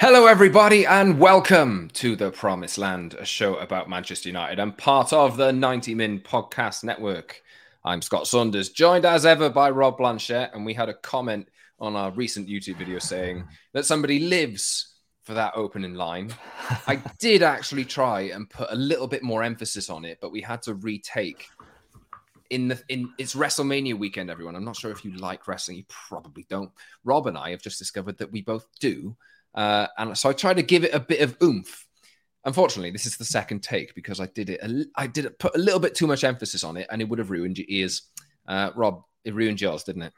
Hello, everybody, and welcome to The Promised Land, a show about Manchester United and part of the 90 Min Podcast Network. I'm Scott Saunders, joined as ever by Rob Blanchette, and we had a comment on our recent YouTube video saying that somebody lives for that opening line. I did actually try and put a little bit more emphasis on it, but we had to retake. In the in it's WrestleMania weekend, everyone. I'm not sure if you like wrestling. You probably don't. Rob and I have just discovered that we both do. Uh, and so I tried to give it a bit of oomph. Unfortunately, this is the second take because I did it. I did it, put a little bit too much emphasis on it, and it would have ruined your ears. Uh, Rob, it ruined yours, didn't it?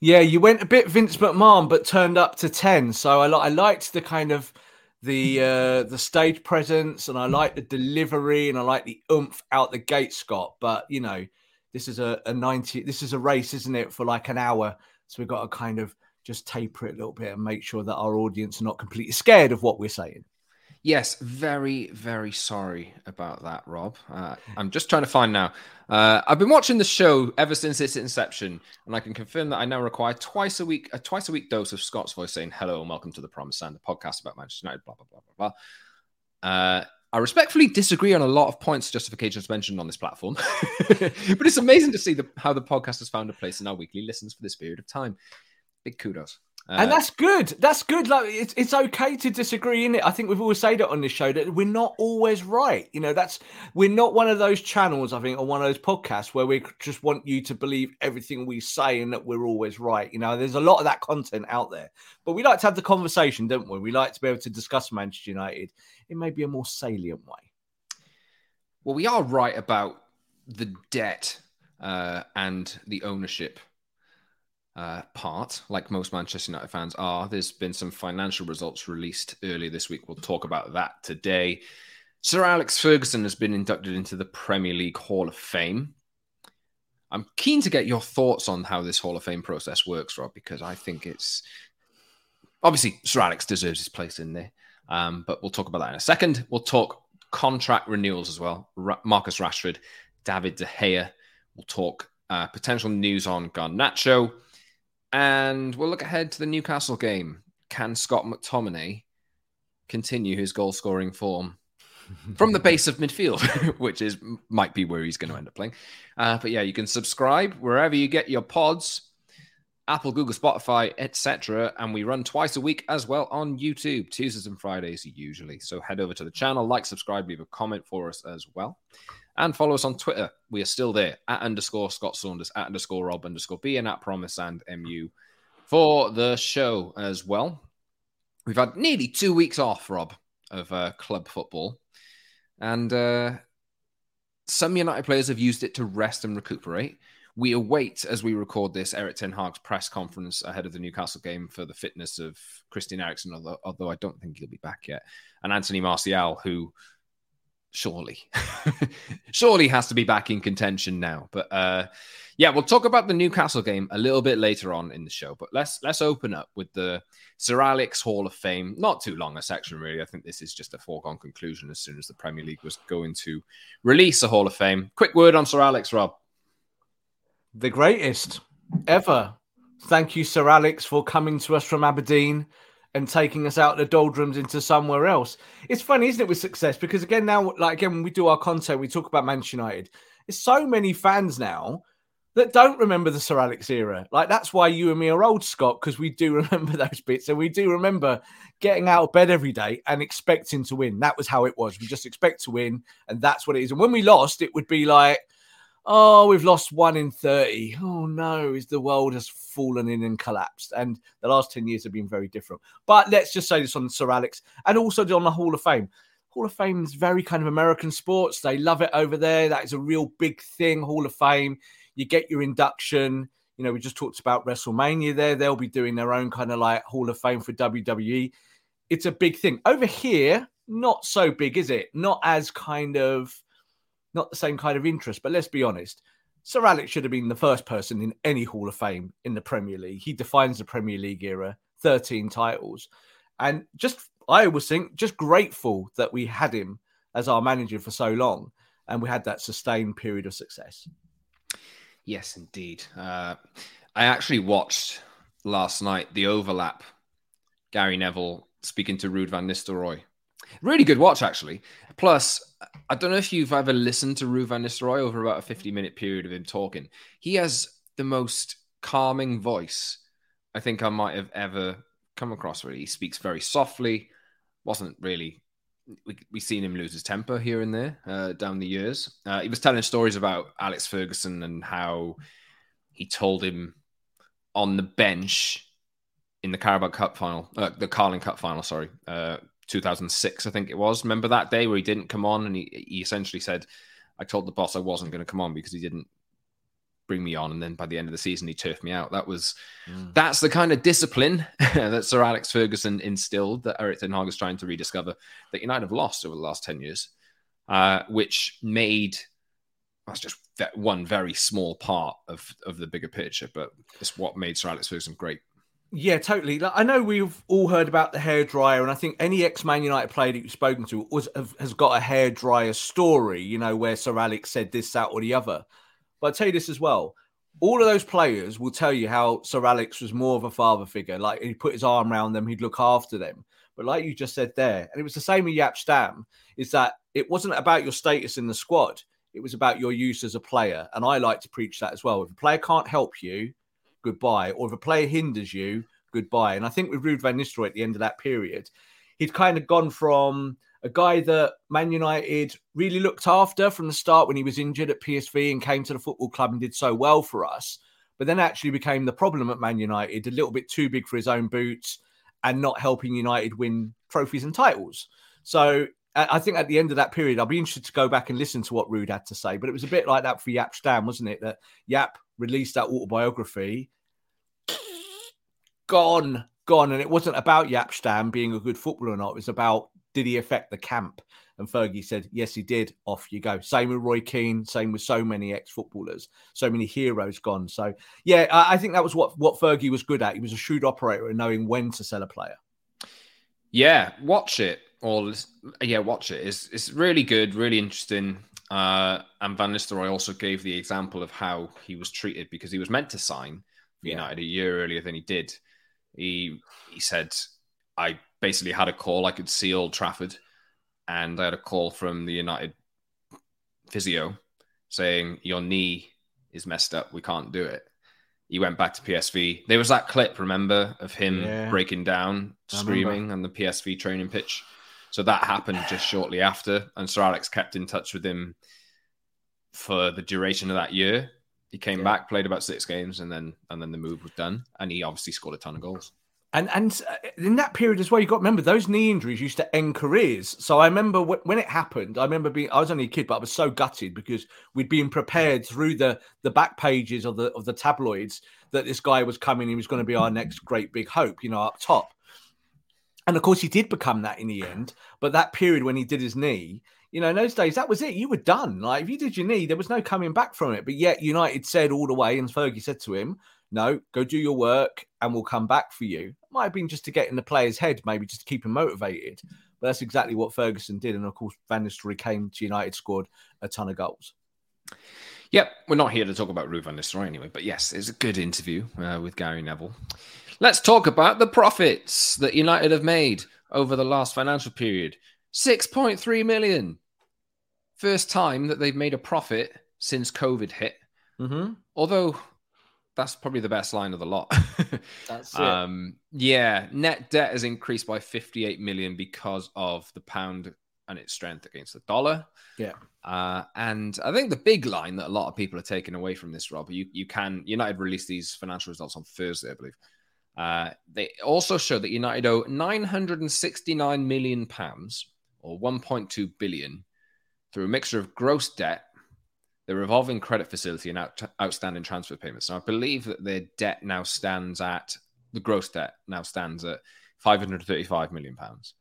Yeah, you went a bit Vince McMahon, but turned up to ten. So I, I liked the kind of the uh, the stage presence, and I like the delivery, and I like the oomph out the gate, Scott. But you know, this is a, a ninety. This is a race, isn't it, for like an hour? So we've got to kind of just taper it a little bit and make sure that our audience are not completely scared of what we're saying. Yes, very, very sorry about that, Rob. Uh, I'm just trying to find now. Uh, I've been watching the show ever since its inception, and I can confirm that I now require twice a week a twice a week dose of Scott's voice saying hello and welcome to the Promised Land, the podcast about Manchester United. Blah blah blah blah blah. Uh, I respectfully disagree on a lot of points justifications mentioned on this platform, but it's amazing to see the, how the podcast has found a place in our weekly listens for this period of time big kudos. Uh, and that's good. That's good. Like it's it's okay to disagree in it. I think we've always said it on this show that we're not always right. You know, that's we're not one of those channels, I think, or one of those podcasts where we just want you to believe everything we say and that we're always right. You know, there's a lot of that content out there. But we like to have the conversation, don't we? We like to be able to discuss Manchester United in maybe a more salient way. Well, we are right about the debt uh, and the ownership uh, part, like most Manchester United fans are. There's been some financial results released earlier this week. We'll talk about that today. Sir Alex Ferguson has been inducted into the Premier League Hall of Fame. I'm keen to get your thoughts on how this Hall of Fame process works, Rob, because I think it's obviously Sir Alex deserves his place in there. Um, but we'll talk about that in a second. We'll talk contract renewals as well. Ra- Marcus Rashford, David De Gea. We'll talk uh, potential news on Garnacho. And we'll look ahead to the Newcastle game. Can Scott McTominay continue his goal scoring form from the base of midfield, which is might be where he's going to end up playing? Uh, but yeah, you can subscribe wherever you get your pods. Apple, Google, Spotify, etc. And we run twice a week as well on YouTube, Tuesdays and Fridays usually. So head over to the channel, like, subscribe, leave a comment for us as well and follow us on Twitter. We are still there at underscore Scott Saunders, at underscore Rob underscore B, and at Promise and MU for the show as well. We've had nearly two weeks off, Rob, of uh, club football. And uh, some United players have used it to rest and recuperate. We await, as we record this, Erik Ten Hag's press conference ahead of the Newcastle game for the fitness of Christian Eriksen, although, although I don't think he'll be back yet, and Anthony Martial, who surely, surely has to be back in contention now. But uh, yeah, we'll talk about the Newcastle game a little bit later on in the show. But let's let's open up with the Sir Alex Hall of Fame. Not too long a section, really. I think this is just a foregone conclusion as soon as the Premier League was going to release a Hall of Fame. Quick word on Sir Alex, Rob. The greatest ever. Thank you, Sir Alex, for coming to us from Aberdeen and taking us out the doldrums into somewhere else. It's funny, isn't it, with success? Because again, now, like again, when we do our content, we talk about Manchester United. There's so many fans now that don't remember the Sir Alex era. Like that's why you and me are old, Scott, because we do remember those bits, and we do remember getting out of bed every day and expecting to win. That was how it was. We just expect to win, and that's what it is. And when we lost, it would be like oh, we've lost one in 30. Oh no, is the world has fallen in and collapsed. And the last 10 years have been very different. But let's just say this on Sir Alex and also on the Hall of Fame. Hall of Fame is very kind of American sports. They love it over there. That is a real big thing. Hall of Fame. You get your induction. You know, we just talked about WrestleMania there. They'll be doing their own kind of like Hall of Fame for WWE. It's a big thing. Over here, not so big, is it? Not as kind of, not the same kind of interest. But let's be honest. Sir Alex should have been the first person in any Hall of Fame in the Premier League. He defines the Premier League era, 13 titles. And just, I always think, just grateful that we had him as our manager for so long and we had that sustained period of success. Yes, indeed. Uh, I actually watched last night the overlap Gary Neville speaking to Ruud van Nistelrooy. Really good watch, actually. Plus, I don't know if you've ever listened to Ruud van Nistelrooy over about a 50 minute period of him talking. He has the most calming voice I think I might have ever come across. Really, he speaks very softly. wasn't really we we've seen him lose his temper here and there uh, down the years. Uh, he was telling stories about Alex Ferguson and how he told him on the bench in the Carabao Cup final, uh, the Carling Cup final, sorry, uh, 2006, I think it was. Remember that day where he didn't come on and he, he essentially said, I told the boss I wasn't going to come on because he didn't bring me on, and then by the end of the season he turfed me out. That was mm. that's the kind of discipline that Sir Alex Ferguson instilled that Erik Ten Hag is trying to rediscover that United have lost over the last ten years, uh, which made that's just one very small part of of the bigger picture, but it's what made Sir Alex Ferguson great. Yeah, totally. I know we've all heard about the hair dryer, and I think any ex Man United player that you've spoken to was, has got a hair dryer story. You know, where Sir Alex said this, that, or the other. But I'll tell you this as well. All of those players will tell you how Sir Alex was more of a father figure. Like he put his arm around them, he'd look after them. But like you just said there, and it was the same with Jaap Stam, is that it wasn't about your status in the squad. It was about your use as a player. And I like to preach that as well. If a player can't help you, goodbye. Or if a player hinders you, goodbye. And I think with Ruud van Nistelrooy at the end of that period, he'd kind of gone from a guy that Man United really looked after from the start when he was injured at PSV and came to the football club and did so well for us, but then actually became the problem at Man United, a little bit too big for his own boots and not helping United win trophies and titles. So I think at the end of that period, I'll be interested to go back and listen to what Ruud had to say. But it was a bit like that for Jaap Stam, wasn't it? That Jaap released that autobiography. Gone, gone. And it wasn't about Jaap Stam being a good footballer or not. It was about did he affect the camp? And Fergie said, Yes, he did. Off you go. Same with Roy Keane, same with so many ex footballers, so many heroes gone. So, yeah, I, I, think that was what, what Fergie was good at. He was a shrewd operator in knowing when to sell a player. Yeah, watch it. Or, yeah, watch it. It's, it's really good, really interesting. Uh, and Van Nistelrooy also gave the example of how he was treated because he was meant to sign for yeah. United a year earlier than he did. He he said, I basically had a call. I could see Old Trafford, and I had a call from the United physio saying your knee is messed up. We can't do it. He went back to PSV. There was that clip, remember, of him yeah. breaking down, screaming on the PSV training pitch. So that happened just shortly after, and Sir Alex kept in touch with him for the duration of that year. He came yeah. back, played about six games, and then and then the move was done. And he obviously scored a ton of goals. And and uh, in that period as well, you got to remember those knee injuries used to end careers. So I remember when it happened. I remember being I was only a kid, but I was so gutted because we'd been prepared through the the back pages of the of the tabloids that this guy was coming. He was going to be our next great big hope, you know, up top. And of course, he did become that in the end. But that period when he did his knee, you know, in those days, that was it. You were done. Like if you did your knee, there was no coming back from it. But yet, United said all the way, and Fergie said to him, no, go do your work and we'll come back for you. Might have been just to get in the player's head, maybe just to keep him motivated. But that's exactly what Ferguson did. And of course, Van Nistelrooy came to United, scored a ton of goals. Yep, we're not here to talk about Ruud van Nistelrooy anyway, but yes, it's a good interview uh, with Gary Neville. Let's talk about the profits that United have made over the last financial period. 6.3 million. First time that they've made a profit since COVID hit. Mm-hmm. Although that's probably the best line of the lot. that's it. Um, yeah, net debt has increased by 58 million because of the pound and its strength against the dollar. Yeah. Uh, and I think the big line that a lot of people are taking away from this, Rob, you, you can, United released these financial results on Thursday, I believe. Uh, they also show that United owe 969 million pounds or 1.2 billion through a mixture of gross debt the revolving credit facility and out, outstanding transfer payments. Now, I believe that their debt now stands at the gross debt now stands at 535 million pounds,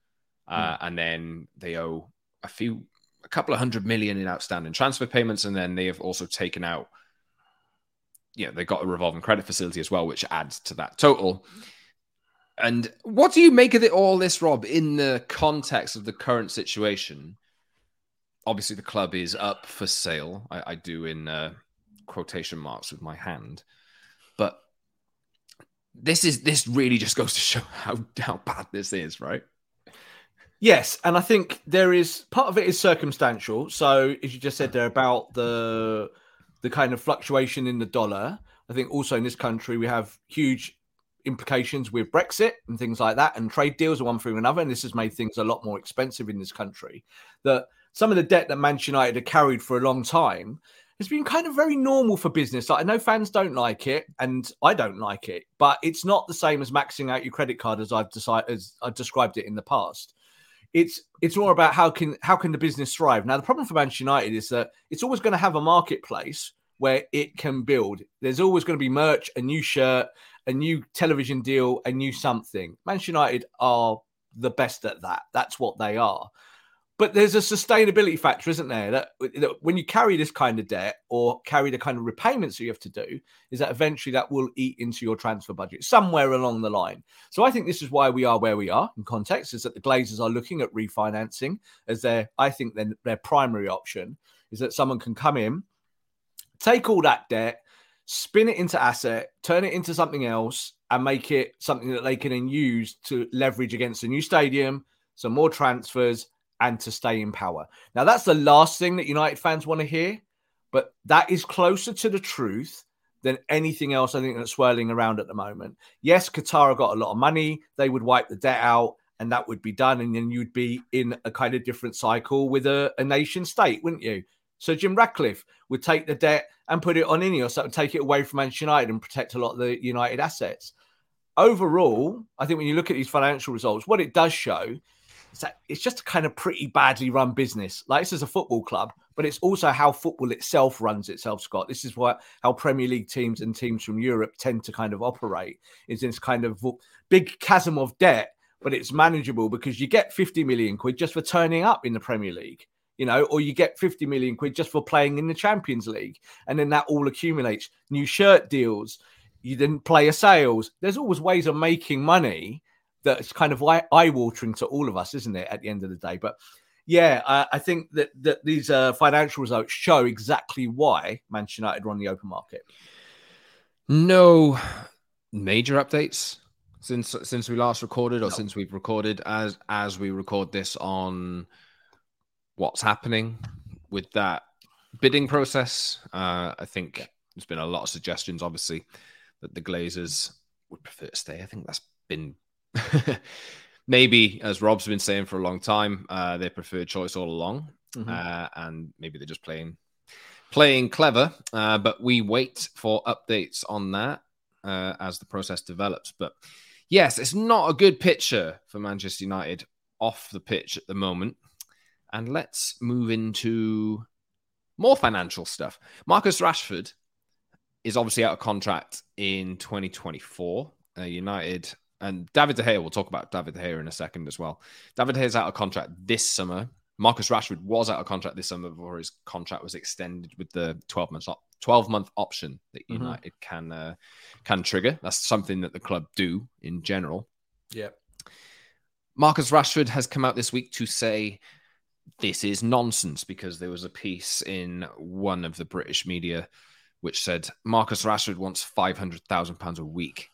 uh, hmm. and then they owe a few, a couple of hundred million in outstanding transfer payments, and then they have also taken out. You know, they got a revolving credit facility as well, which adds to that total. And what do you make of it all this, Rob, in the context of the current situation? Obviously, the club is up for sale. I, I do in uh, quotation marks with my hand, but this is this really just goes to show how how bad this is, right? Yes, and I think there is part of it is circumstantial. So, as you just said there about the the kind of fluctuation in the dollar, I think also in this country we have huge implications with Brexit and things like that, and trade deals are one or another, and this has made things a lot more expensive in this country. That some of the debt that Manchester United have carried for a long time has been kind of very normal for business. Like, I know fans don't like it, and I don't like it, but it's not the same as maxing out your credit card as I've decided as I've described it in the past. It's it's more about how can how can the business thrive. Now, the problem for Manchester United is that it's always going to have a marketplace where it can build. There's always going to be merch, a new shirt, a new television deal, a new something. Manchester United are the best at that. That's what they are. But there's a sustainability factor, isn't there? That, that, when you carry this kind of debt or carry the kind of repayments that you have to do, is that eventually that will eat into your transfer budget somewhere along the line. So I think this is why we are where we are in context, is that the Glazers are looking at refinancing as their, I think, their, their primary option is that someone can come in, take all that debt, spin it into asset, turn it into something else, and make it something that they can then use to leverage against a new stadium, some more transfers, and to stay in power. Now, that's the last thing that United fans want to hear, but that is closer to the truth than anything else I think that's swirling around at the moment. Yes, Qatar got a lot of money. They would wipe the debt out and that would be done. And then you'd be in a kind of different cycle with a, a nation state, wouldn't you? So Jim Ratcliffe would take the debt and put it on Ineos. That would take it away from Manchester United and protect a lot of the United assets. Overall, I think when you look at these financial results, what it does show is that it's just a kind of pretty badly run business. Like this is a football club, but it's also how football itself runs itself, Scott. This is what how Premier League teams and teams from Europe tend to kind of operate is this kind of big chasm of debt, but it's manageable because you get 50 million quid just for turning up in the Premier League you know, or you get 50 million quid just for playing in the Champions League. And then that all accumulates. New shirt deals, you didn't play a sales. There's always ways of making money that's kind of eye watering to all of us, isn't it, at the end of the day? But yeah, uh, I think that, that these uh, financial results show exactly why Manchester United run the open market. No major updates since since we last recorded or no. since we've recorded as as we record this on what's happening with that bidding process. Uh, I think yeah. there's been a lot of suggestions, obviously, that the Glazers would prefer to stay. I think that's been maybe, as Rob's been saying for a long time, uh, their preferred choice all along, mm-hmm. uh, and maybe they're just playing playing clever. Uh, but we wait for updates on that uh, as the process develops. But yes, it's not a good picture for Manchester United off the pitch at the moment. And let's move into more financial stuff. Marcus Rashford is obviously out of contract in 2024. Uh, United and David De Gea, we'll talk about David De Gea in a second as well. David De Gea is out of contract this summer. Marcus Rashford was out of contract this summer before his contract was extended with the 12 month 12 month option that mm-hmm. United mm-hmm. can uh, can trigger. That's something that the club do in general. Yeah. Marcus Rashford has come out this week to say this is nonsense because there was a piece in one of the British media which said Marcus Rashford wants five hundred thousand pounds a week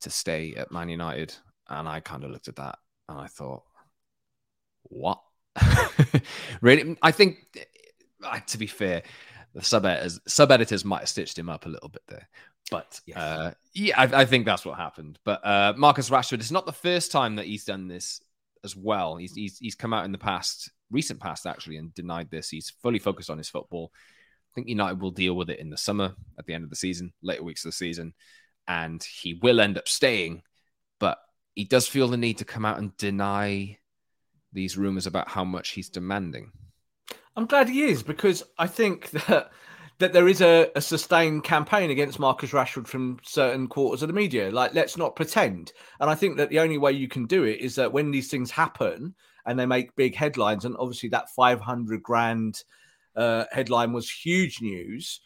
to stay at Man United, and I kind of looked at that and I thought, what? really? I think, to be fair, the sub editors sub editors might have stitched him up a little bit there. But yes. uh, yeah, I, I, think that's what happened. But uh, Marcus Rashford, it's not the first time that he's done this as well. He's, he's he's come out in the past, recent past actually, and denied this. He's fully focused on his football. I think United will deal with it in the summer, at the end of the season, later weeks of the season, and he will end up staying. But he does feel the need to come out and deny these rumors about how much he's demanding. I'm glad he is because I think that that there is a, a, sustained campaign against Marcus Rashford from certain quarters of the media. Like, let's not pretend. And I think that the only way you can do it is that when these things happen and they make big headlines, and obviously that 500 grand uh, headline was huge news.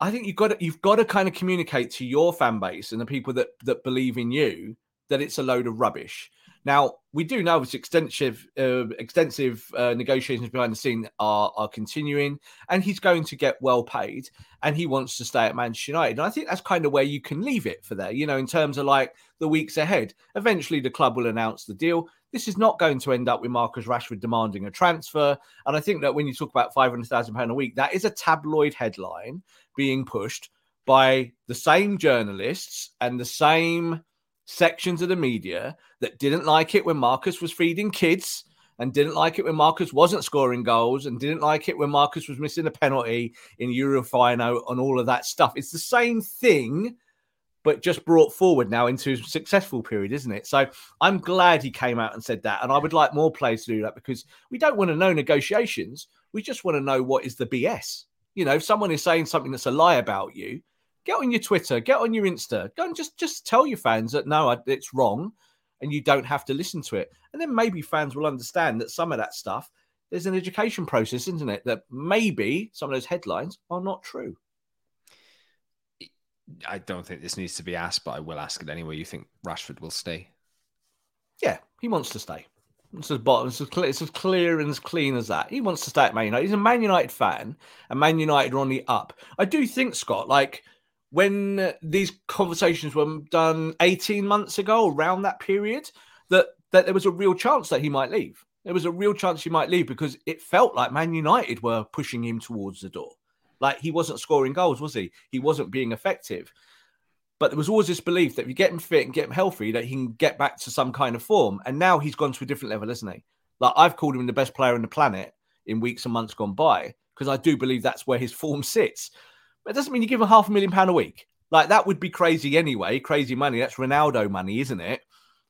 I think you've got to, you've got to kind of communicate to your fan base and the people that that believe in you that it's a load of rubbish. Now we do know this extensive uh, extensive uh, negotiations behind the scene are are continuing, and he's going to get well paid, and he wants to stay at Manchester United. And I think that's kind of where you can leave it for there. You know, in terms of like the weeks ahead. Eventually, the club will announce the deal. This is not going to end up with Marcus Rashford demanding a transfer. And I think that when you talk about five hundred thousand pound a week, that is a tabloid headline being pushed by the same journalists and the same sections of the media that didn't like it when Marcus was feeding kids and didn't like it when Marcus wasn't scoring goals and didn't like it when Marcus was missing a penalty in Eurofinal and all of that stuff. It's the same thing, but just brought forward now into a successful period, isn't it? So I'm glad he came out and said that. And I would like more players to do that because we don't want to know negotiations. We just want to know what is the BS. You know, if someone is saying something that's a lie about you, get on your Twitter, get on your Insta, go and just just tell your fans that no, it's wrong, and you don't have to listen to it. And then maybe fans will understand that some of that stuff there's an education process, isn't it? That maybe some of those headlines are not true. I don't think this needs to be asked, but I will ask it anyway. You think Rashford will stay? Yeah, he wants to stay. It's as bottom. It's as, clear, it's as clear and as clean as that. He wants to stay at Man United. He's a Man United fan, and Man United are on the up. I do think Scott, like when these conversations were done 18 months ago, around that period, that, that there was a real chance that he might leave. There was a real chance he might leave because it felt like Man United were pushing him towards the door. Like he wasn't scoring goals, was he? He wasn't being effective. But there was always this belief that if you get him fit and get him healthy, that he can get back to some kind of form. And now he's gone to a different level, isn't he? Like I've called him the best player on the planet in weeks and months gone by because I do believe that's where his form sits. But it doesn't mean you give him half a million pound a week. Like that would be crazy anyway, crazy money. That's Ronaldo money, isn't it?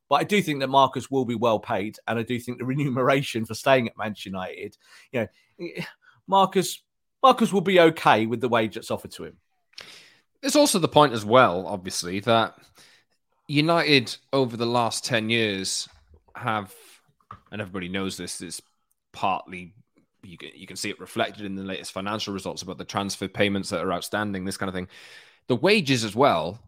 But I do think that Marcus will be well paid, and I do think the remuneration for staying at Manchester United, you know, eh, Marcus Marcus will be okay with the wage that's offered to him. There's also the point as well, obviously, that United over the last ten years have, and everybody knows this, is partly you can you can see it reflected in the latest financial results about the transfer payments that are outstanding, this kind of thing. The wages as well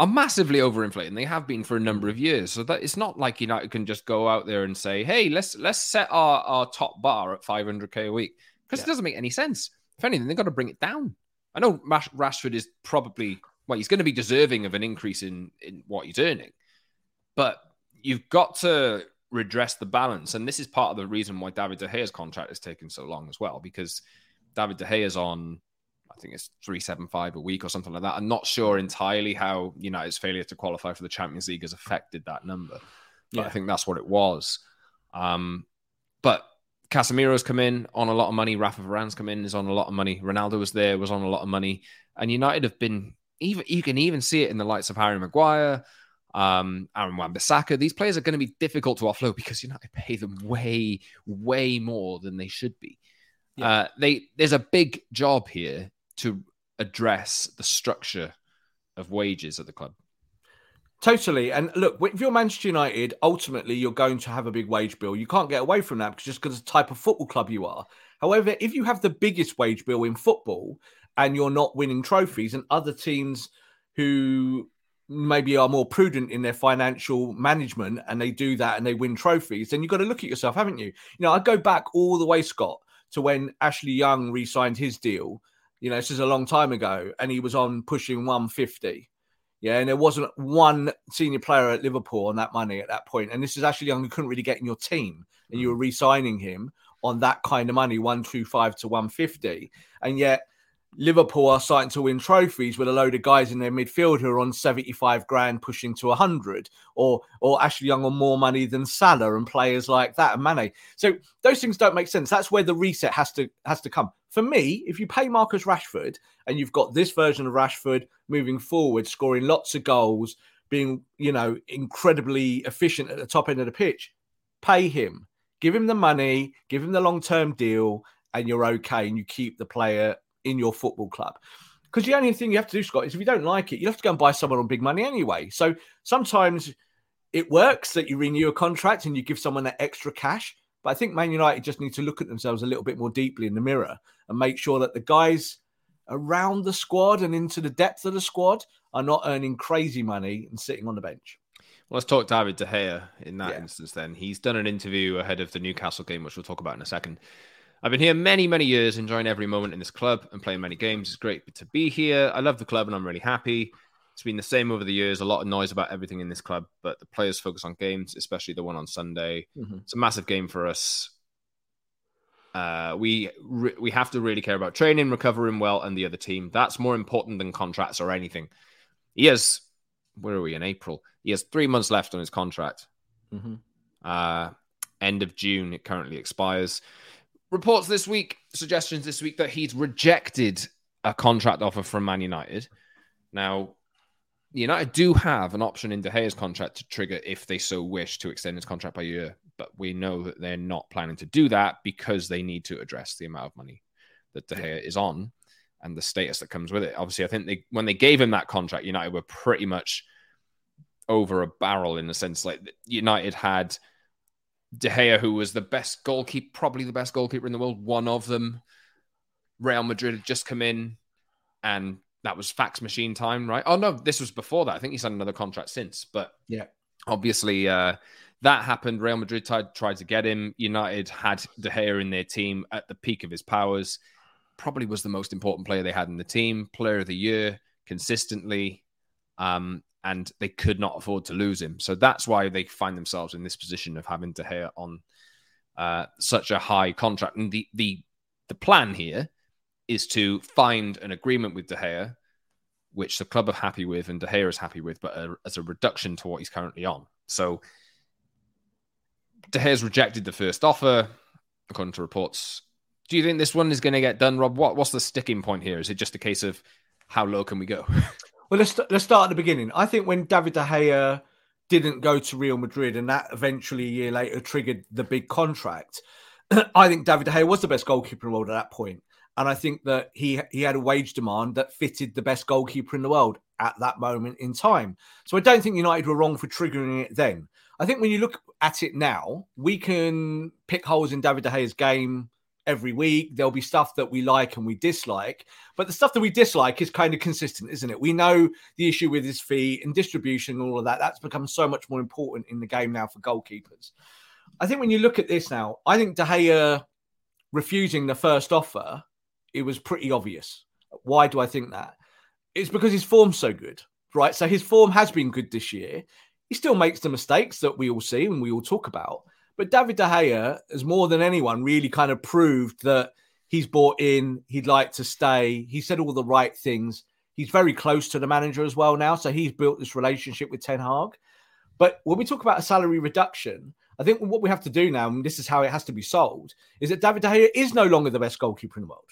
are massively overinflated, and they have been for a number of years. So that it's not like United can just go out there and say, "Hey, let's let's set our, our top bar at 500k a week," because yeah. it doesn't make any sense. If anything, they've got to bring it down. I know Rashford is probably well, he's going to be deserving of an increase in in what he's earning, but you've got to redress the balance. And this is part of the reason why David De Gea's contract is taking so long as well, because David De Gea is on, I think it's 375 a week or something like that. I'm not sure entirely how United's failure to qualify for the Champions League has affected that number. But yeah. I think that's what it was. Um, but Casemiro's come in on a lot of money. Rafa Varane's come in is on a lot of money. Ronaldo was there, was on a lot of money. And United have been even you can even see it in the likes of Harry Maguire, um, Aaron Wan-Bissaka. These players are going to be difficult to offload because you know they pay them way, way more than they should be. Yeah. Uh, they there's a big job here to address the structure of wages at the club. Totally. And look, if you're Manchester United, ultimately you're going to have a big wage bill. You can't get away from that because just because of the type of football club you are. However, if you have the biggest wage bill in football and you're not winning trophies, and other teams who maybe are more prudent in their financial management and they do that and they win trophies, then you've got to look at yourself, haven't you? You know, I go back all the way, Scott, to when Ashley Young re signed his deal. You know, this is a long time ago, and he was on pushing 150. Yeah, and there wasn't one senior player at Liverpool on that money at that point. And this is Ashley Young who couldn't really get in your team, and you mm. were re signing him on that kind of money, 125 to 150. And yet, Liverpool are starting to win trophies with a load of guys in their midfield who are on 75 grand pushing to 100 or or Ashley Young on more money than Salah and players like that and Mane. So those things don't make sense. That's where the reset has to has to come. For me, if you pay Marcus Rashford and you've got this version of Rashford moving forward, scoring lots of goals, being, you know, incredibly efficient at the top end of the pitch, pay him. Give him the money, give him the long-term deal and you're okay and you keep the player in your football club. Because the only thing you have to do, Scott, is if you don't like it, you have to go and buy someone on big money anyway. So sometimes it works that you renew a contract and you give someone that extra cash. But I think Man United just need to look at themselves a little bit more deeply in the mirror and make sure that the guys around the squad and into the depth of the squad are not earning crazy money and sitting on the bench. Well, let's talk David De Gea in that yeah. instance then. He's done an interview ahead of the Newcastle game, which we'll talk about in a second. I've been here many, many years, enjoying every moment in this club and playing many games. It's great to be here. I love the club and I'm really happy. It's been the same over the years. A lot of noise about everything in this club, but the players focus on games, especially the one on Sunday. Mm-hmm. It's a massive game for us. Uh, we re- we have to really care about training, recovering well, and the other team. That's more important than contracts or anything. He has, where are we in April? He has three months left on his contract. Mm-hmm. Uh, end of June, it currently expires. Reports this week, suggestions this week that he's rejected a contract offer from Man United. Now, United do have an option in De Gea's contract to trigger if they so wish to extend his contract by a year, but we know that they're not planning to do that because they need to address the amount of money that De Gea is on and the status that comes with it. Obviously, I think they when they gave him that contract, United were pretty much over a barrel in the sense like United had De Gea, who was the best goalkeeper, probably the best goalkeeper in the world, one of them. Real Madrid had just come in and that was fax machine time, right? Oh no, this was before that. I think he's had another contract since, but yeah, obviously uh, that happened. Real Madrid tried, tried to get him. United had De Gea in their team at the peak of his powers. Probably was the most important player they had in the team, player of the year consistently, um, and they could not afford to lose him. So that's why they find themselves in this position of having De Gea on uh, such a high contract. And the the the plan here is to find an agreement with De Gea, which the club are happy with and De Gea is happy with, but a, as a reduction to what he's currently on. So De Gea's rejected the first offer, according to reports. Do you think this one is going to get done, Rob? What, what's the sticking point here? Is it just a case of how low can we go? Well, let's let's start at the beginning. I think when David De Gea didn't go to Real Madrid, and that eventually a year later triggered the big contract. I think David De Gea was the best goalkeeper in the world at that point. And I think that he he had a wage demand that fitted the best goalkeeper in the world at that moment in time. So I don't think United were wrong for triggering it then. I think when you look at it now, we can pick holes in David De Gea's game every week. There'll be stuff that we like and we dislike, but the stuff that we dislike is kind of consistent, isn't it? We know the issue with his feet and distribution and all of that. That's become so much more important in the game now for goalkeepers. I think when you look at this now, I think De Gea refusing the first offer it was pretty obvious. Why do I think that? It's because his form's so good, right? So his form has been good this year. He still makes the mistakes that we all see and we all talk about. But David De Gea, as more than anyone, really kind of proved that he's bought in, he'd like to stay. He said all the right things. He's very close to the manager as well now. So he's built this relationship with Ten Hag. But when we talk about a salary reduction, I think what we have to do now, and this is how it has to be solved, is that David De Gea is no longer the best goalkeeper in the world.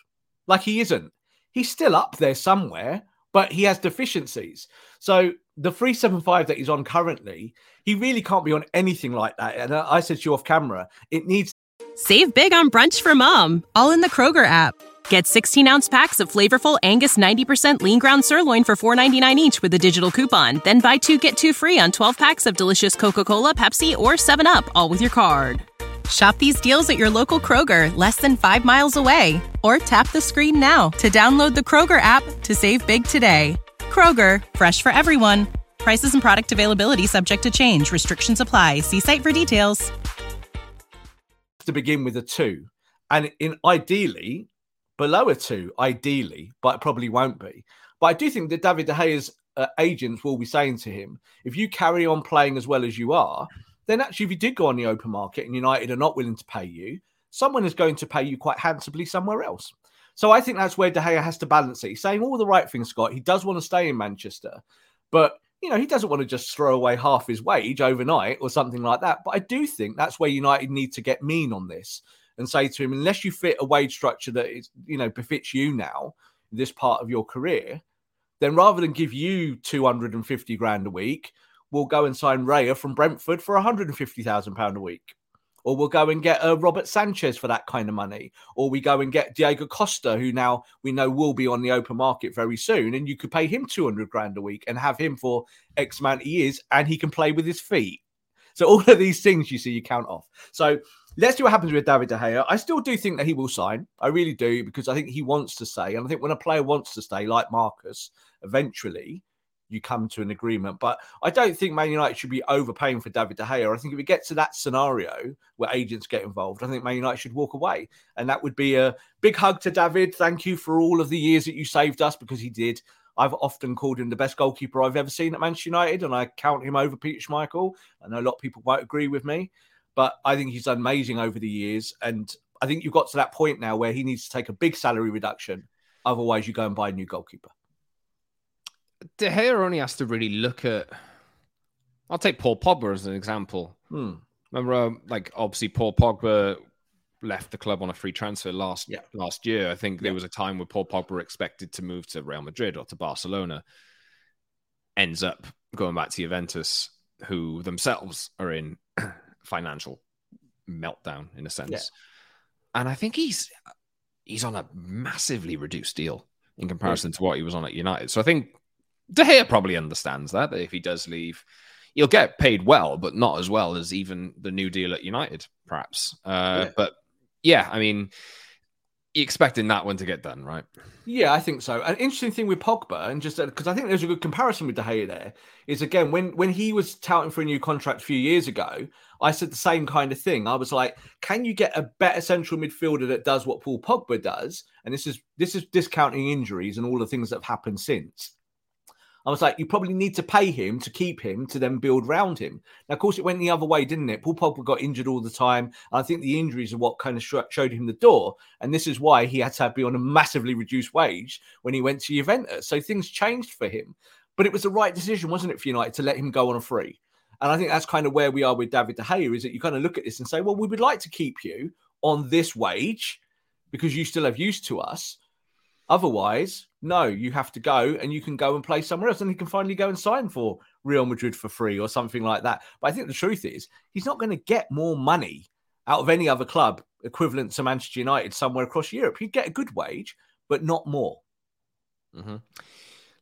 Like he isn't. He's still up there somewhere, but he has deficiencies. So the 375 that he's on currently, he really can't be on anything like that. And I said to you off camera, it needs. Save big on brunch for mom, all in the Kroger app. Get 16 ounce packs of flavorful Angus 90% lean ground sirloin for $4.99 each with a digital coupon. Then buy two get two free on 12 packs of delicious Coca Cola, Pepsi, or 7UP, all with your card. Shop these deals at your local Kroger, less than five miles away. Or tap the screen now to download the Kroger app to save big today. Kroger, fresh for everyone. Prices and product availability subject to change. Restrictions apply. See site for details. To begin with a two, and in ideally below a two, ideally, but it probably won't be. But I do think that David De Gea's uh, agents will be saying to him, if you carry on playing as well as you are, then actually, if you did go on the open market and United are not willing to pay you, someone is going to pay you quite handsomely somewhere else. So I think that's where De Gea has to balance it. He's saying all the right things, Scott. He does want to stay in Manchester, but you know he doesn't want to just throw away half his wage overnight or something like that. But I do think that's where United need to get mean on this and say to him, unless you fit a wage structure that is you know befits you now, this part of your career, then rather than give you 250 grand a week, will go and sign Raya from Brentford for £150,000 a week or we'll go and get uh, Robert Sanchez for that kind of money, or we go and get Diogo Costa, who now we know will be on the open market very soon, and you could pay him 200 grand a week and have him for X amount of years, and he can play with his feet. So all of these things you see, you count off. So let's see what happens with David De Gea. I still do think that he will sign. I really do because I think he wants to stay, and I think when a player wants to stay, like Marcus, eventually you come to an agreement. But I don't think Man United should be overpaying for David De Gea. I think if it gets to that scenario where agents get involved, I think Man United should walk away. And that would be a big hug to David. Thank you for all of the years that you saved us because he did. I've often called him the best goalkeeper I've ever seen at Manchester United, and I count him over Peter Schmeichel. I know a lot of people won't agree with me, but I think he's done amazing over the years. And I think you've got to that point now where he needs to take a big salary reduction. Otherwise, you go and buy a new goalkeeper. De Gea only has to really look at. I'll take Paul Pogba as an example. Hmm. Remember, uh, like obviously Paul Pogba left the club on a free transfer last yeah. last year. I think yeah. there was a time where Paul Pogba expected to move to Real Madrid or to Barcelona. Ends up going back to Juventus, who themselves are in financial meltdown in a sense. Yeah. And I think he's he's on a massively reduced deal in comparison to what he was on at United. So I think De Gea probably understands that, that if he does leave, he'll get paid well, but not as well as even the new deal at United, perhaps. Uh, yeah. But yeah, I mean, expecting that one to get done, right? Yeah, I think so. An interesting thing with Pogba, and just because I think there's a good comparison with De Gea there, is again when when he was touting for a new contract a few years ago, I said the same kind of thing. I was like, can you get a better central midfielder that does what Paul Pogba does? And this is this is discounting injuries and all the things that have happened since. I was like, you probably need to pay him to keep him to then build round him. Now, of course, it went the other way, didn't it? Paul Pogba got injured all the time. I think the injuries are what kind of showed him the door. And this is why he had to be on a massively reduced wage when he went to Juventus. So things changed for him. But it was the right decision, wasn't it, for United to let him go on a free? And I think that's kind of where we are with David De Gea is that you kind of look at this and say, well, we would like to keep you on this wage because you still have use to us. Otherwise, no, you have to go and you can go and play somewhere else. And he can finally go and sign for Real Madrid for free or something like that. But I think the truth is, he's not going to get more money out of any other club equivalent to Manchester United somewhere across Europe. He'd get a good wage, but not more. Mm-hmm.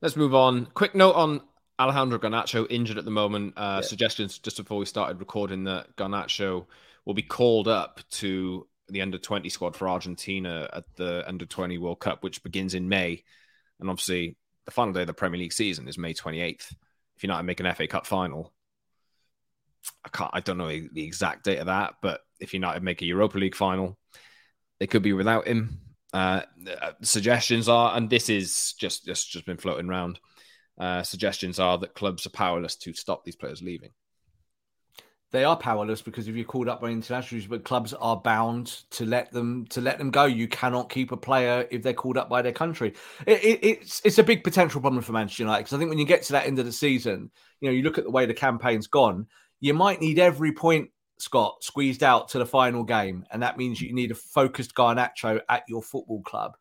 Let's move on. Quick note on Alejandro Garnacho, injured at the moment. Uh, yeah. Suggestions just before we started recording that Garnacho will be called up to the under 20 squad for Argentina at the under 20 World Cup, which begins in May. And obviously, the final day of the Premier League season is May 28th. If United make an FA Cup final, I can't, I don't know the exact date of that, but if United make a Europa League final, they could be without him. Uh, uh, suggestions are, and this is just just just been floating around. Uh, suggestions are that clubs are powerless to stop these players leaving they are powerless because if you're called up by internationals, but clubs are bound to let them to let them go. You cannot keep a player if they're called up by their country. It, it, it's it's a big potential problem for Manchester United because I think when you get to that end of the season, you know, you look at the way the campaign's gone. You might need every point, Scott, squeezed out to the final game, and that means you need a focused Garnacho at your football club.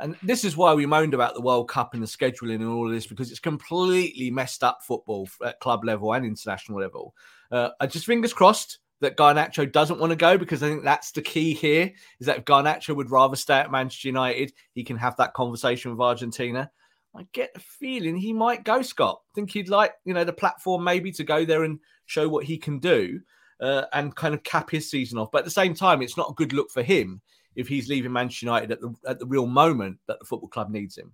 And this is why we moaned about the World Cup and the scheduling and all of this because it's completely messed up football at club level and international level. Uh, I just fingers crossed that Garnacho doesn't want to go because I think that's the key here is that if Garnacho would rather stay at Manchester United, he can have that conversation with Argentina. I get the feeling he might go, Scott. I think he'd like, you know, the platform maybe to go there and show what he can do uh, and kind of cap his season off. But at the same time, it's not a good look for him if he's leaving Manchester United at the at the real moment that the football club needs him.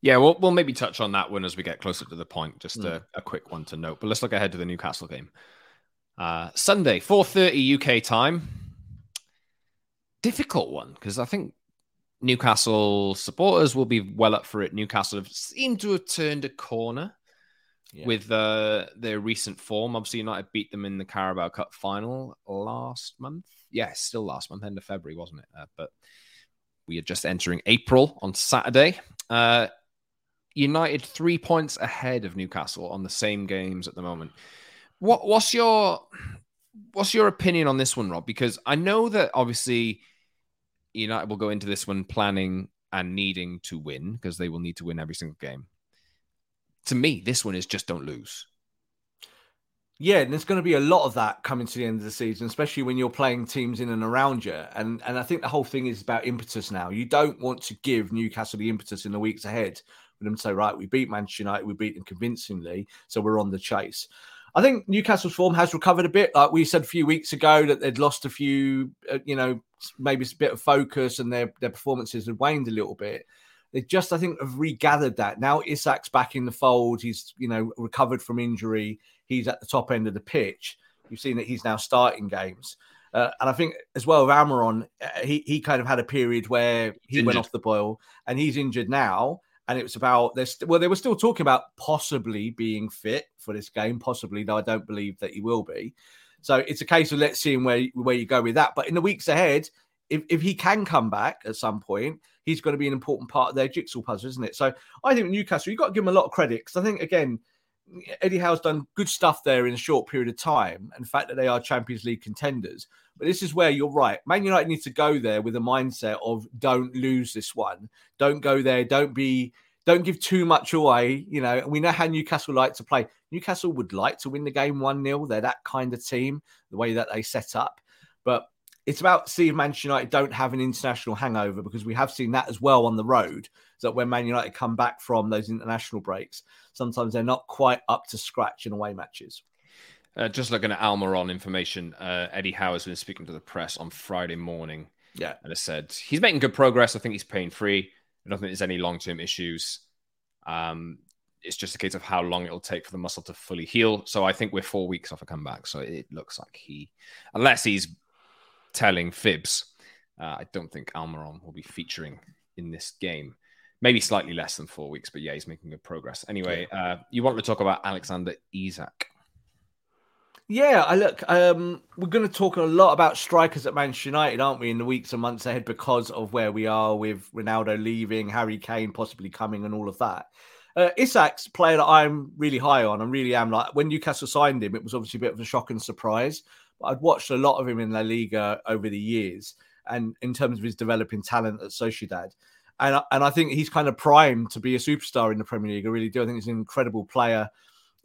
Yeah, we'll, we'll maybe touch on that one as we get closer to the point. Just mm. a, a, quick one to note. But let's look ahead to the Newcastle game. Uh, Sunday, 4.30 UK time. Difficult one because I think Newcastle supporters will be well up for it. Newcastle have seemed to have turned a corner yeah. with uh, their recent form. Obviously, United beat them in the Carabao Cup final last month. Yeah, still last month, end of February, wasn't it? Uh, but we are just entering April on Saturday. Uh, United three points ahead of Newcastle on the same games at the moment. What what's your what's your opinion on this one, Rob? Because I know that obviously United will go into this one planning and needing to win because they will need to win every single game. To me, this one is just don't lose. Yeah, and there's going to be a lot of that coming to the end of the season, especially when you're playing teams in and around you. And and I think the whole thing is about impetus now. You don't want to give Newcastle the impetus in the weeks ahead for them to say, right, we beat Manchester United, we beat them convincingly, so we're on the chase. I think Newcastle's form has recovered a bit. Like we said a few weeks ago, that they'd lost a few, uh, you know, maybe it's a bit of focus and their their performances had waned a little bit. They just, I think, have regathered that. Now Isak's back in the fold. He's, you know, recovered from injury. He's at the top end of the pitch. You've seen that he's now starting games. Uh, and I think as well with Almiron, uh, he, he kind of had a period where he injured. went off the boil and he's injured now. And it was about this. Well, they were still talking about possibly being fit for this game, possibly, though I don't believe that he will be. So it's a case of let's see where where you go with that. But in the weeks ahead, if, if he can come back at some point, he's going to be an important part of their jigsaw puzzle, isn't it? So I think Newcastle, you've got to give them a lot of credit because I think, again, Eddie Howe's done good stuff there in a short period of time and the fact that they are Champions League contenders. But this is where you're right. Man United needs to go there with a mindset of don't lose this one. Don't go there. Don't be don't give too much away. You know, we know how Newcastle like to play. Newcastle would like to win the game 1 0. They're that kind of team, the way that they set up. But it's about seeing Manchester United don't have an international hangover because we have seen that as well on the road. That when Man United come back from those international breaks, sometimes they're not quite up to scratch in away matches. Uh, just looking at Almiron information, uh, Eddie Howe has been speaking to the press on Friday morning. Yeah. And has said he's making good progress. I think he's pain free. I don't think there's any long term issues. Um, it's just a case of how long it'll take for the muscle to fully heal. So I think we're four weeks off a comeback. So it looks like he, unless he's telling fibs. Uh, I don't think Almiron will be featuring in this game. Maybe slightly less than four weeks, but yeah, he's making good progress. Anyway, uh, you want to talk about Alexander Isak? Yeah, I look. Um, we're going to talk a lot about strikers at Manchester United, aren't we, in the weeks and months ahead because of where we are with Ronaldo leaving, Harry Kane possibly coming, and all of that. Uh, Isak's player that I'm really high on. I really am. Like when Newcastle signed him, it was obviously a bit of a shock and surprise. I'd watched a lot of him in La Liga over the years, and in terms of his developing talent at Sociedad. And, and I think he's kind of primed to be a superstar in the Premier League. I really do. I think he's an incredible player.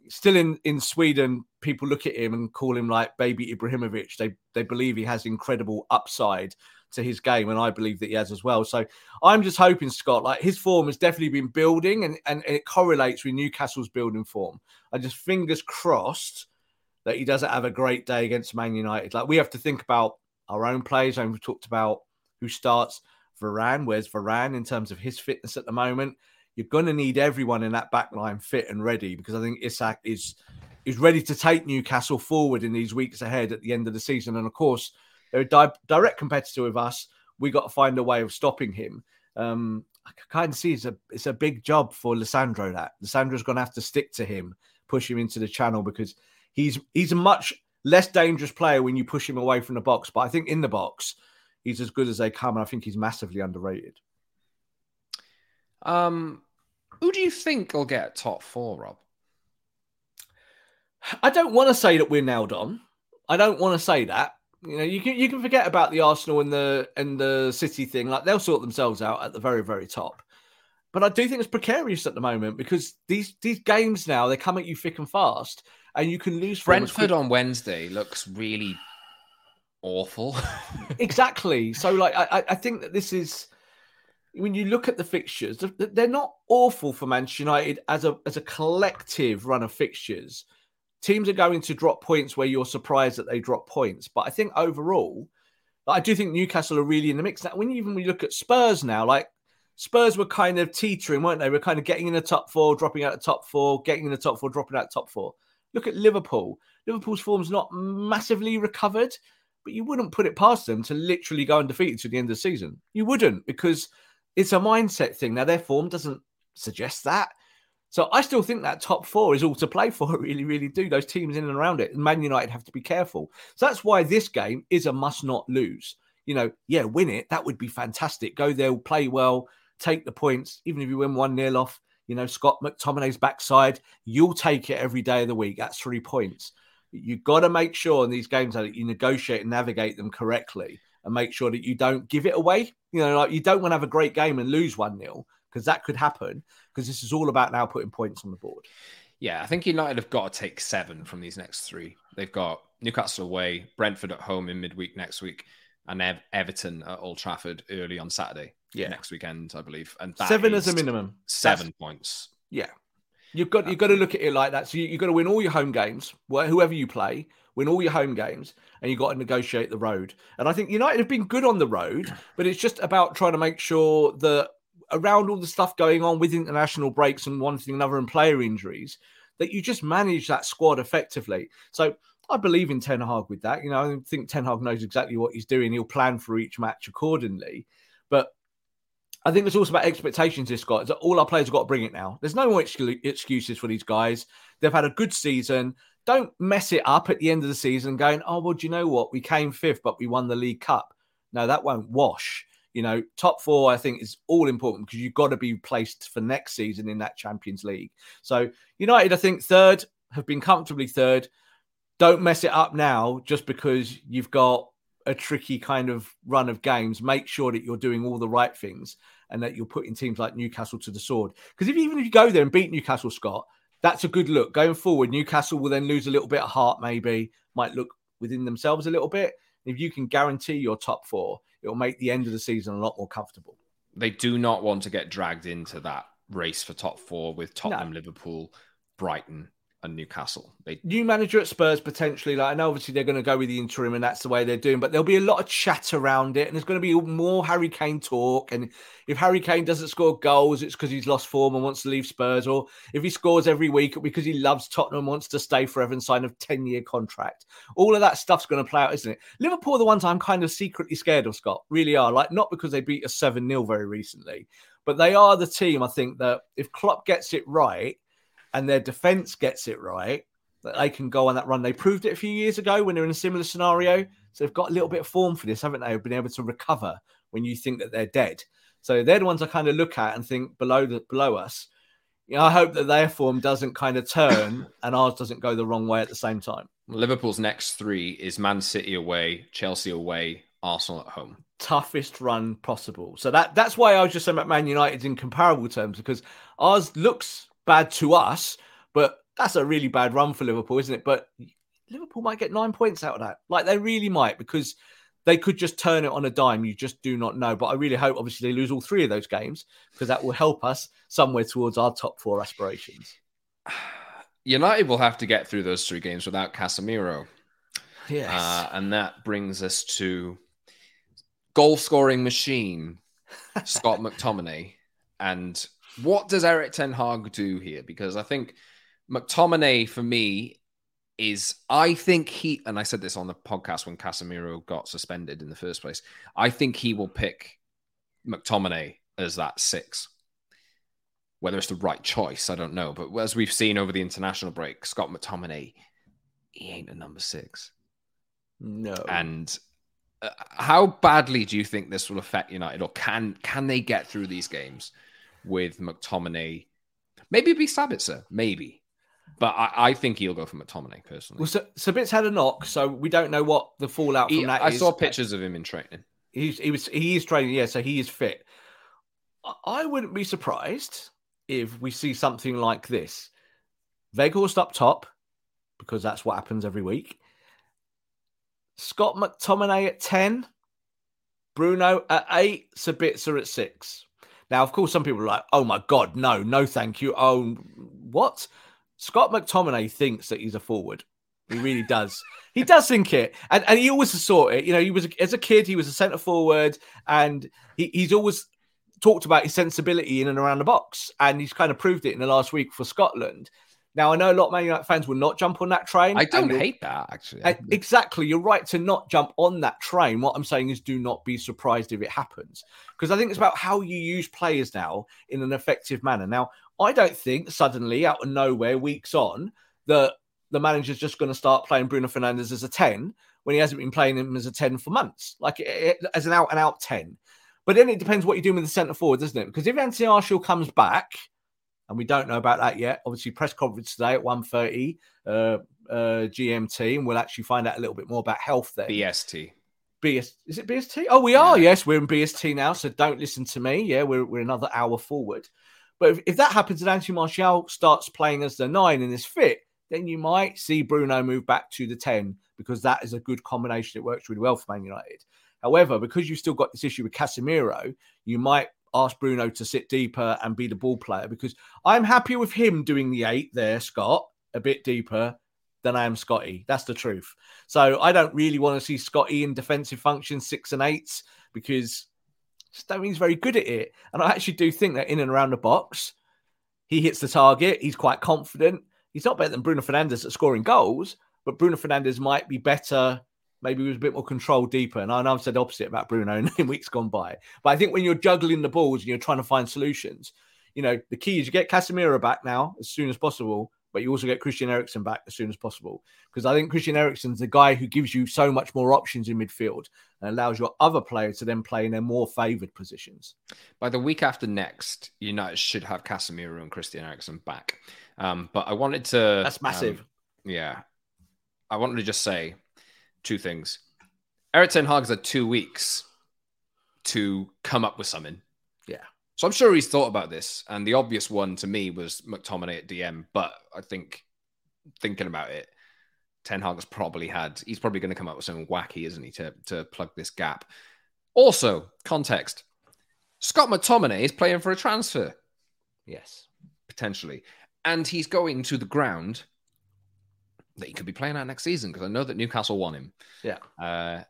Still in, in Sweden, people look at him and call him like baby Ibrahimovic. They they believe he has incredible upside to his game, and I believe that he has as well. So I'm just hoping, Scott, like his form has definitely been building and, and it correlates with Newcastle's building form. I just fingers crossed that he doesn't have a great day against Man United. Like we have to think about our own players, and we've talked about who starts. Varane, where's Varane in terms of his fitness at the moment? You're going to need everyone in that back line fit and ready because I think Isak is is ready to take Newcastle forward in these weeks ahead at the end of the season. And of course, they're a di- direct competitor with us. We got to find a way of stopping him. Um, I kind of see it's a it's a big job for Lisandro. That Lisandro's going to have to stick to him, push him into the channel because he's he's a much less dangerous player when you push him away from the box. But I think in the box, he's as good as they come, and I think he's massively underrated. Um, who do you think will get top four, Rob? I don't want to say that we're nailed on. I don't want to say that. You know, you can you can forget about the Arsenal and the and the City thing. Like they'll sort themselves out at the very very top. But I do think it's precarious at the moment because these these games now they come at you thick and fast, and you can lose. Brentford on Wednesday looks really awful. exactly. So, like, I, I think that this is when you look at the fixtures, they're not awful for Manchester United as a as a collective run of fixtures. Teams are going to drop points where you're surprised that they drop points, but I think overall, I do think Newcastle are really in the mix. Now, when you even we look at Spurs now, like Spurs were kind of teetering, weren't they? We're kind of getting in the top four, dropping out the top four, getting in the top four, dropping out the top four. Look at Liverpool. Liverpool's form's not massively recovered, but you wouldn't put it past them to literally go undefeated to the end of the season. You wouldn't because it's a mindset thing. Now their form doesn't suggest that. So I still think that top four is all to play for. I really, really do. Those teams in and around it. And Man United have to be careful. So that's why this game is a must not lose. You know, yeah, win it. That would be fantastic. Go there, play well, take the points. Even if you win 1 0 off, you know, Scott McTominay's backside, you'll take it every day of the week. That's three points. You've got to make sure in these games that you negotiate and navigate them correctly and make sure that you don't give it away. You know, like you don't want to have a great game and lose 1 0 because that could happen because this is all about now putting points on the board. Yeah, I think United have got to take seven from these next three. They've got Newcastle away, Brentford at home in midweek next week, and Everton at Old Trafford early on Saturday. Yeah. next weekend, I believe. And seven as a minimum. Seven That's, points. Yeah, you've got you've got to look at it like that. So you, have got to win all your home games, whoever you play, win all your home games, and you've got to negotiate the road. And I think United have been good on the road, but it's just about trying to make sure that around all the stuff going on with international breaks and one thing another and player injuries, that you just manage that squad effectively. So I believe in Ten Hag with that. You know, I think Ten Hag knows exactly what he's doing. He'll plan for each match accordingly. But I think it's also about expectations. This that all our players have got to bring it now. There's no more excuses for these guys. They've had a good season. Don't mess it up at the end of the season, going, "Oh well, do you know what? We came fifth, but we won the League Cup." No, that won't wash. You know, top four, I think, is all important because you've got to be placed for next season in that Champions League. So, United, I think, third, have been comfortably third. Don't mess it up now just because you've got a tricky kind of run of games. Make sure that you're doing all the right things and that you're putting teams like Newcastle to the sword. Because if even if you go there and beat Newcastle, Scott, that's a good look. Going forward, Newcastle will then lose a little bit of heart, maybe, might look within themselves a little bit. If you can guarantee your top four, it'll make the end of the season a lot more comfortable. They do not want to get dragged into that race for top four with Tottenham, no. Liverpool, Brighton, and Newcastle. They... New manager at Spurs potentially. Like know, obviously they're going to go with the interim, and that's the way they're doing. But there'll be a lot of chat around it, and there's going to be more Harry Kane talk. And if Harry Kane doesn't score goals, it's because he's lost form and wants to leave Spurs, or if he scores every week because he loves Tottenham, and wants to stay forever and sign a ten-year contract. All of that stuff's going to play out, isn't it? Liverpool the ones I'm kind of secretly scared of. Scott really are. Like not because they beat us seven 0 very recently, but they are the team. I think that if Klopp gets it right and their defense gets it right, that they can go on that run. They proved it a few years ago when they're in a similar scenario. So they've got a little bit of form for this, haven't they? They've been able to recover when you think that they're dead. So they're the ones I kind of look at and think below the below us. You know, I hope that their form doesn't kind of turn and ours doesn't go the wrong way at the same time. Liverpool's next three is Man City away, Chelsea away, Arsenal at home. Toughest run possible. So that that's why I was just saying about Man United in comparable terms because ours looks bad to us, but that's a really bad run for Liverpool, isn't it? But Liverpool might get nine points out of that. Like they really might because they could just turn it on a dime. You just do not know. But I really hope, obviously, they lose all three of those games because that will help us somewhere towards our top four aspirations. United will have to get through those three games without Casemiro. Yes. Uh, and that brings us to goal scoring machine, Scott McTominay. And what does Erik Ten Hag do here? Because I think McTominay for me is I think he and I said this on the podcast when Casemiro got suspended in the first place. I think he will pick McTominay as that six. Whether it's the right choice, I don't know. But as we've seen over the international break, Scott McTominay, he ain't a number six. No. And uh, how badly do you think this will affect United, or can can they get through these games? With McTominay. Maybe it'd be Sabitzer, maybe. But I, I, think he'll go for McTominay personally. Well, so, Sabitzer had a knock, so we don't know what the fallout he, from that I is. saw pictures of him in training. He's, he was he is training, yeah, so he is fit. I wouldn't be surprised if we see something like this. Weghorst up top, because that's what happens every week. Scott McTominay at 10. Bruno at 8. Sabitzer at 6. Now, of course, some people are like, oh my God, no, no, thank you. Oh, what? Scott McTominay thinks that he's a forward. He really does. he does think it. And, and he always saw it. You know, he was, as a kid, he was a centre forward and he, he's always talked about his sensibility in and around the box. And he's kind of proved it in the last week for Scotland. Now I know a lot of Man United fans will not jump on that train. I don't hate that actually. Exactly, you're right to not jump on that train. What I'm saying is, do not be surprised if it happens, because I think it's about how you use players now in an effective manner. Now, I don't think suddenly out of nowhere, weeks on, that the manager's just going to start playing Bruno Fernandes as a ten when he hasn't been playing him as a ten for months, like as an out and out ten. But then it depends what you're doing with the centre forward, doesn't it? Because if Anthony Martial comes back and we don't know about that yet. Obviously, press conference today at 1.30 uh, uh, GMT, and we'll actually find out a little bit more about health there. BST. BS is it BST? Oh, we are. Yeah. Yes, we're in BST now. So don't listen to me. Yeah, we're we're another hour forward. But if, if that happens and Anthony Martial starts playing as the nine and is fit, then you might see Bruno move back to the 10 because that is a good combination. It works really well for Man United. However, because you've still got this issue with Casemiro, you might ask Bruno to sit deeper and be the ball player because I'm happy with him doing the eight there, Scott, a bit deeper than I am Scotty. That's the truth. So I don't really want to see Scotty in defensive functions, six and eights, because don't he's very good at it. And I actually do think that in and around the box, he hits the target. He's quite confident. He's not better than Bruno Fernandes at scoring goals, but Bruno Fernandes might be better maybe he was a bit more control deeper. And I know I've said opposite about Bruno in weeks gone by. But I think when you're juggling the balls and you're trying to find solutions, you know, the key is you get Casemiro back now as soon as possible, but you also get Christian Eriksen back as soon as possible. Because I think Christian Eriksen's the guy who gives you so much more options in midfield and allows your other players to then play in their more favoured positions. By the week after next, United should have Casemiro and Christian Eriksen back. Um, but I wanted to. That's massive. Um, yeah. I wanted to just say two things. Erik Ten Hag's had two weeks to come up with something. Yeah. So I'm sure he's thought about this. And the obvious one to me was McTominay at DM. But I think thinking about it, Ten Hag's probably had, he's probably going to come up with something wacky, isn't he, to, to plug this gap. Also, context Scott McTominay is playing for a transfer. Yes. Potentially. And he's going to the ground that he could be playing at next season because I know that Newcastle want him. Yeah. Uh,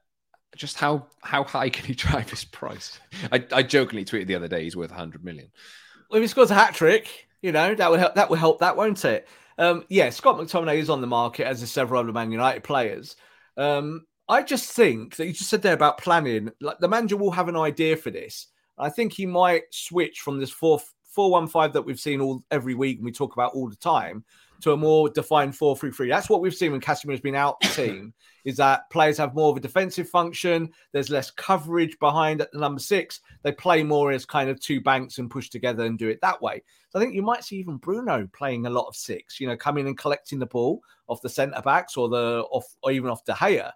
just how how high can he drive his price? I, I jokingly tweeted the other day he's worth 100 million. Well, if he scores a hat trick, you know that will help. That will help. That won't it? Um, yeah, Scott McTominay is on the market as are several other Man United players. Um, I just think that you just said there about planning. Like the manager will have an idea for this. I think he might switch from this four four one five that we've seen all every week and we talk about all the time to a more defined 4-3-3. That's what we've seen when Casemiro's been out the team, is that players have more of a defensive function. There's less coverage behind at the number six. They play more as kind of two banks and push together and do it that way. So I think you might see even Bruno playing a lot of six, you know, coming and collecting the ball off the centre backs or the off or even off De Gea.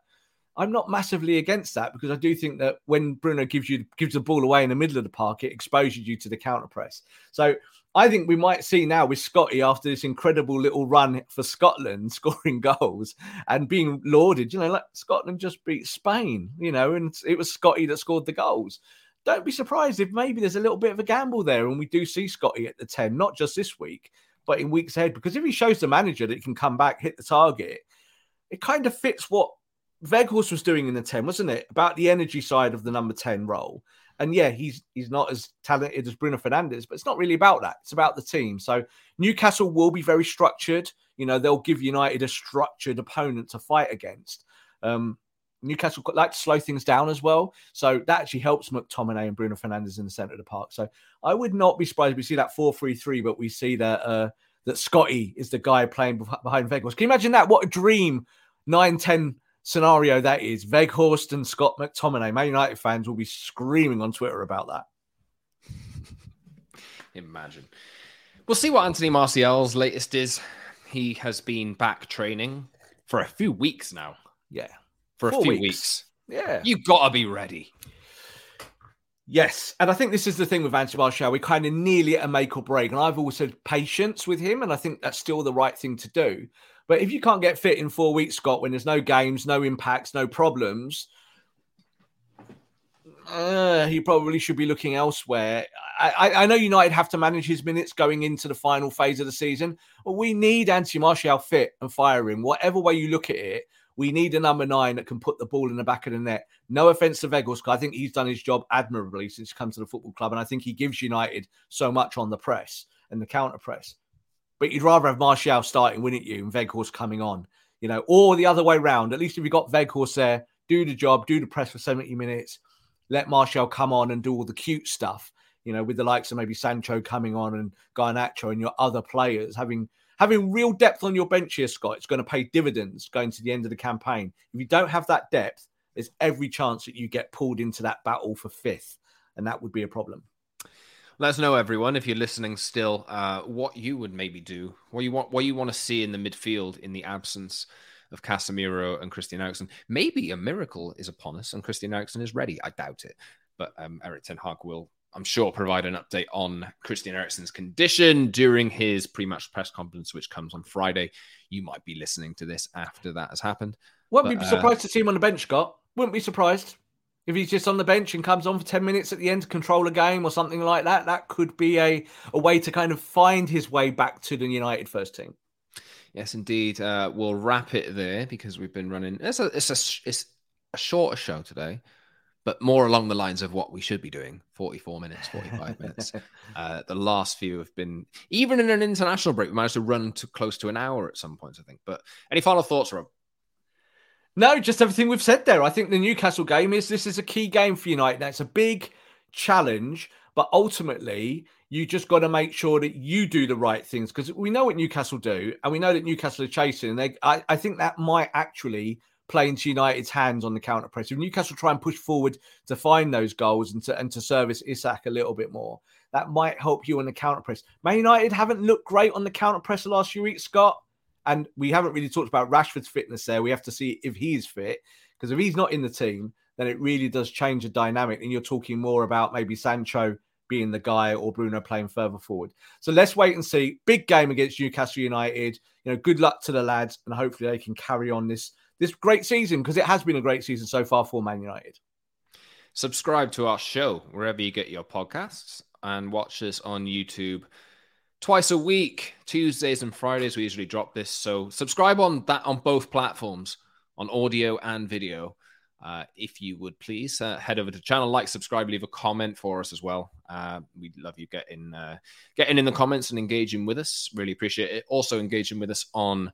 I'm not massively against that because I do think that when Bruno gives you gives the ball away in the middle of the park, it exposes you to the counter press. So I think we might see now with Scotty after this incredible little run for Scotland, scoring goals and being lauded. You know, like Scotland just beat Spain, you know, and it was Scotty that scored the goals. Don't be surprised if maybe there's a little bit of a gamble there and we do see Scotty at the 10, not just this week, but in weeks ahead. Because if he shows the manager that he can come back, hit the target, it kind of fits what Weghorst was doing in the 10, wasn't it? About the energy side of the number 10 role. And yeah, he's he's not as talented as Bruno Fernandes, but it's not really about that. It's about the team. So Newcastle will be very structured. You know, they'll give United a structured opponent to fight against. Um, Newcastle like to slow things down as well. So that actually helps McTominay and Bruno Fernandes in the centre of the park. So I would not be surprised if we see that 4 3 3, but we see that uh, that Scotty is the guy playing behind Weghorst. Can you imagine that? What a dream 9 10 scenario that is. Weghorst and Scott McTominay. Man United fans will be screaming on Twitter about that. Imagine. We'll see what Anthony Martial's latest is. He has been back training for a few weeks now. Yeah. For Four a few weeks. weeks. Yeah. You gotta be ready. Yes, and I think this is the thing with Anthony Martial. We kind of nearly at a make or break, and I've always said patience with him, and I think that's still the right thing to do. But if you can't get fit in four weeks, Scott, when there's no games, no impacts, no problems, uh, he probably should be looking elsewhere. I, I, know United have to manage his minutes going into the final phase of the season, but we need Anthony Martial fit and firing. Whatever way you look at it, we need a number nine that can put the ball in the back of the net. No offense to Weghorst, I think he's done his job admirably since he come to the football club, and I think he gives United so much on the press and the counter press. But you'd rather have Martial starting, wouldn't you, and Weghorst coming on, you know, or the other way round. At least if you got Weghorst there, do the job, do the press for 70 minutes, let Martial come on and do all the cute stuff, you know, with the likes of maybe Sancho coming on and Garnacho and your other players having having real depth on your bench here, Scott. It's going to pay dividends going to the end of the campaign. If you don't have that depth, there's every chance that you get pulled into that battle for fifth, and that would be a problem. Let us know, everyone, if you're listening still, uh, what you would maybe do, what you want, what you want to see in the midfield in the absence of Casemiro and Christian Eriksen. Maybe a miracle is upon us and Christian Eriksen is ready. I doubt it, but um, Erik Ten Hag will I'm sure, provide an update on Christian Eriksen's condition during his pre match press conference, which comes on Friday. You might be listening to this after that has happened. Wouldn't but, be surprised uh, to see him on the bench, Scott. Wouldn't be surprised if he's just on the bench and comes on for 10 minutes at the end to control a game or something like that. That could be a, a way to kind of find his way back to the United first team. Yes, indeed. Uh, we'll wrap it there because we've been running. It's a, it's a, it's a shorter show today but more along the lines of what we should be doing 44 minutes 45 minutes uh, the last few have been even in an international break we managed to run to close to an hour at some points i think but any final thoughts rob no just everything we've said there i think the newcastle game is this is a key game for united it's a big challenge but ultimately you just got to make sure that you do the right things because we know what newcastle do and we know that newcastle are chasing and they I, I think that might actually play into United's hands on the counter press. If Newcastle try and push forward to find those goals and to and to service Isak a little bit more, that might help you on the counter press. Man United haven't looked great on the counter press the last few weeks, Scott. And we haven't really talked about Rashford's fitness there. We have to see if he's fit. Because if he's not in the team, then it really does change the dynamic. And you're talking more about maybe Sancho being the guy or Bruno playing further forward. So let's wait and see. Big game against Newcastle United. You know, good luck to the lads, and hopefully they can carry on this this great season because it has been a great season so far for Man United. Subscribe to our show wherever you get your podcasts and watch us on YouTube twice a week, Tuesdays and Fridays. We usually drop this, so subscribe on that on both platforms, on audio and video. Uh, if you would please uh, head over to the channel, like, subscribe, leave a comment for us as well. Uh, we'd love you getting uh, getting in the comments and engaging with us. Really appreciate it. Also engaging with us on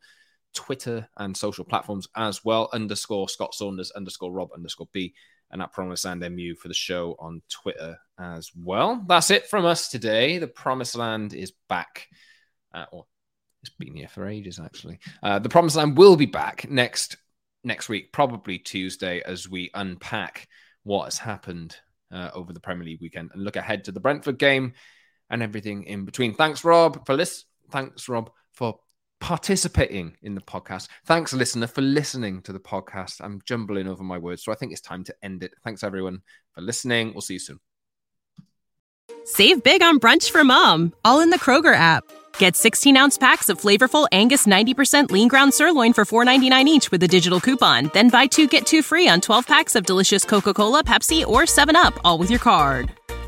Twitter and social platforms as well. Underscore Scott Saunders, underscore Rob, underscore B, and at Promised Land MU for the show on Twitter as well. That's it from us today. The Promised Land is back. Uh, it's been here for ages, actually. Uh, the Promised Land will be back next next week, probably Tuesday, as we unpack what has happened uh, over the Premier League weekend and look ahead to the Brentford game and everything in between. Thanks, Rob, for this. Thanks, Rob, for participating in the podcast. Thanks, listener, for listening to the podcast. I'm jumbling over my words, so I think it's time to end it. Thanks, everyone, for listening. We'll see you soon. Save big on brunch for mom, all in the Kroger app. Get 16 ounce packs of flavorful Angus 90% lean ground sirloin for $4.99 each with a digital coupon. Then buy two get two free on 12 packs of delicious Coca Cola, Pepsi, or 7UP, all with your card.